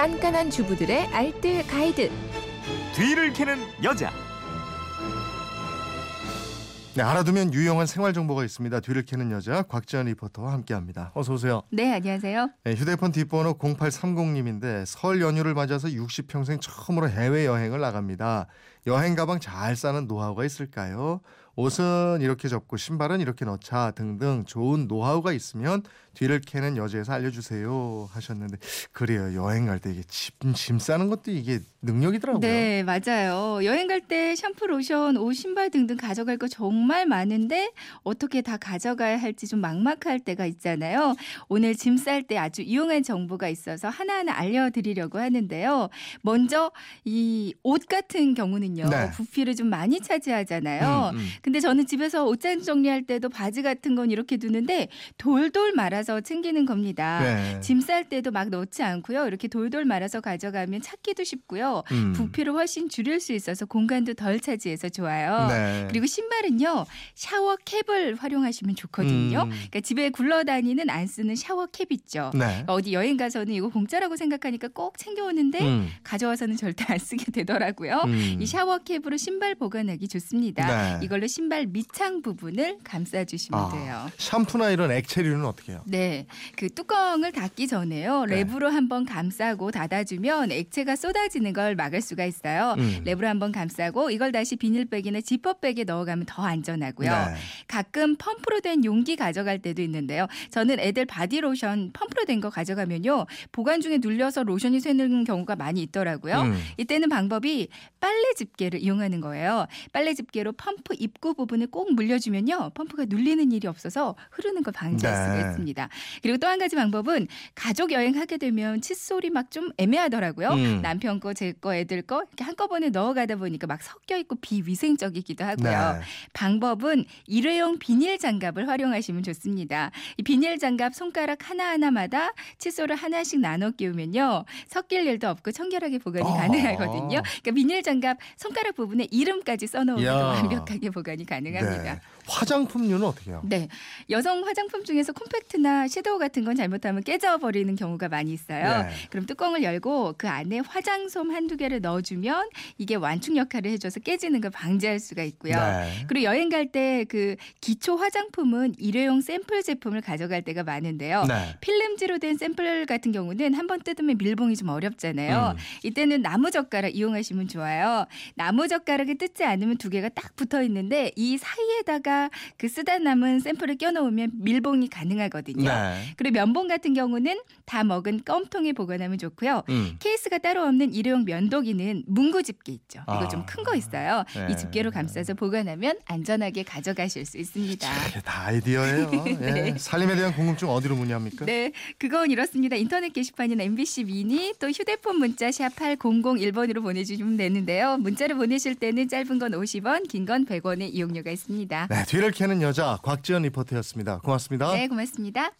깐깐한 주부들의 알뜰 가이드. 뒤를 캐는 여자. 네, 알아두면 유용한 생활 정보가 있습니다. 뒤를 캐는 여자 곽지연 리포터와 함께합니다. 어서 오세요. 네, 안녕하세요. 네, 휴대폰 뒷번호 0830님인데 설 연휴를 맞아서 60평생 처음으로 해외 여행을 나갑니다. 여행 가방 잘 싸는 노하우가 있을까요? 옷은 이렇게 접고 신발은 이렇게 넣자 등등 좋은 노하우가 있으면 뒤를 캐는 여자에서 알려주세요 하셨는데 그래요 여행 갈 때 이게 짐, 짐 싸는 것도 이게 능력이더라고요. 네, 맞아요. 여행 갈 때 샴푸, 로션, 옷, 신발 등등 가져갈 거 정말 많은데 어떻게 다 가져가야 할지 좀 막막할 때가 있잖아요. 오늘 짐 쌀 때 아주 유용한 정보가 있어서 하나하나 알려드리려고 하는데요. 먼저 이 옷 같은 경우는요. 네. 부피를 좀 많이 차지하잖아요. 음, 음. 근데 저는 집에서 옷장 정리할 때도 바지 같은 건 이렇게 두는데 돌돌 말아서 챙기는 겁니다. 네. 짐쌀 때도 막 넣지 않고요. 이렇게 돌돌 말아서 가져가면 찾기도 쉽고요. 음. 부피를 훨씬 줄일 수 있어서 공간도 덜 차지해서 좋아요. 네. 그리고 신발은요. 샤워 캡을 활용하시면 좋거든요. 음. 그러니까 집에 굴러다니는 안 쓰는 샤워 캡 있죠. 네. 그러니까 어디 여행 가서는 이거 공짜라고 생각하니까 꼭 챙겨오는데 음. 가져와서는 절대 안 쓰게 되더라고요. 음. 이 샤워 캡으로 신발 보관하기 좋습니다. 네. 이걸로 신발 밑창 부분을 감싸주시면 아, 돼요. 샴푸나 이런 액체류는 어떻게 해요? 네, 그 뚜껑을 닫기 전에요. 네. 랩으로 한번 감싸고 닫아주면 액체가 쏟아지는 걸 막을 수가 있어요. 음. 랩으로 한번 감싸고 이걸 다시 비닐백이나 지퍼백에 넣어가면 더 안전하고요. 네. 가끔 펌프로 된 용기 가져갈 때도 있는데요. 저는 애들 바디로션 펌프로 된 거 가져가면요. 보관 중에 눌려서 로션이 새는 경우가 많이 있더라고요. 음. 이때는 방법이 빨래 집게를 이용하는 거예요. 빨래 집게로 펌프 입구 부분을 꼭 물려주면요. 펌프가 눌리는 일이 없어서 흐르는 걸 방지할 네. 수가 있습니다. 그리고 또 한 가지 방법은 가족 여행하게 되면 칫솔이 막 좀 애매하더라고요. 음. 남편 거, 제 거, 애들 거 이렇게 한꺼번에 넣어가다 보니까 막 섞여 있고 비위생적이기도 하고요. 네. 방법은 일회용 비닐 장갑을 활용하시면 좋습니다. 이 비닐 장갑 손가락 하나하나마다 칫솔을 하나씩 나눠 끼우면요. 섞일 일도 없고 청결하게 보관이 어. 가능하거든요. 그러니까 비닐 장갑 손가락 부분에 이름까지 써놓으면. 완벽하게 보관 이 가능합니다. 네. 화장품류는 어떻게 해요? 네. 여성 화장품 중에서 콤팩트나 섀도우 같은 건 잘못하면 깨져버리는 경우가 많이 있어요. 네. 그럼 뚜껑을 열고 그 안에 화장솜 한두 개를 넣어주면 이게 완충 역할을 해줘서 깨지는 걸 방지할 수가 있고요. 네. 그리고 여행 갈 때 그 기초 화장품은 일회용 샘플 제품을 가져갈 때가 많은데요. 네. 필름지로 된 샘플 같은 경우는 한 번 뜯으면 밀봉이 좀 어렵잖아요. 음. 이때는 나무 젓가락 이용하시면 좋아요. 나무 젓가락을 뜯지 않으면 두 개가 딱 붙어 있는데 이 사이에다가 그 쓰다 남은 샘플을 껴놓으면 밀봉이 가능하거든요. 네. 그리고 면봉 같은 경우는 다 먹은 껌통에 보관하면 좋고요. 음. 케이스가 따로 없는 일회용 면도기는 문구 집게 있죠. 이거 아. 좀 큰 거 있어요. 네. 이 집게로 감싸서 보관하면 안전하게 가져가실 수 있습니다. 다 아이디어예요. 예. 네. 살림에 대한 궁금증 어디로 문의합니까? 네, 그건 이렇습니다. 인터넷 게시판이나 MBC 미니 또 휴대폰 문자 샵 8001번으로 보내주시면 되는데요. 문자를 보내실 때는 짧은 건 50원, 긴 건 100원의 이용료가 있습니다. 네, 뒤를 캐는 여자 곽지연 리포터였습니다. 고맙습니다. 네, 고맙습니다.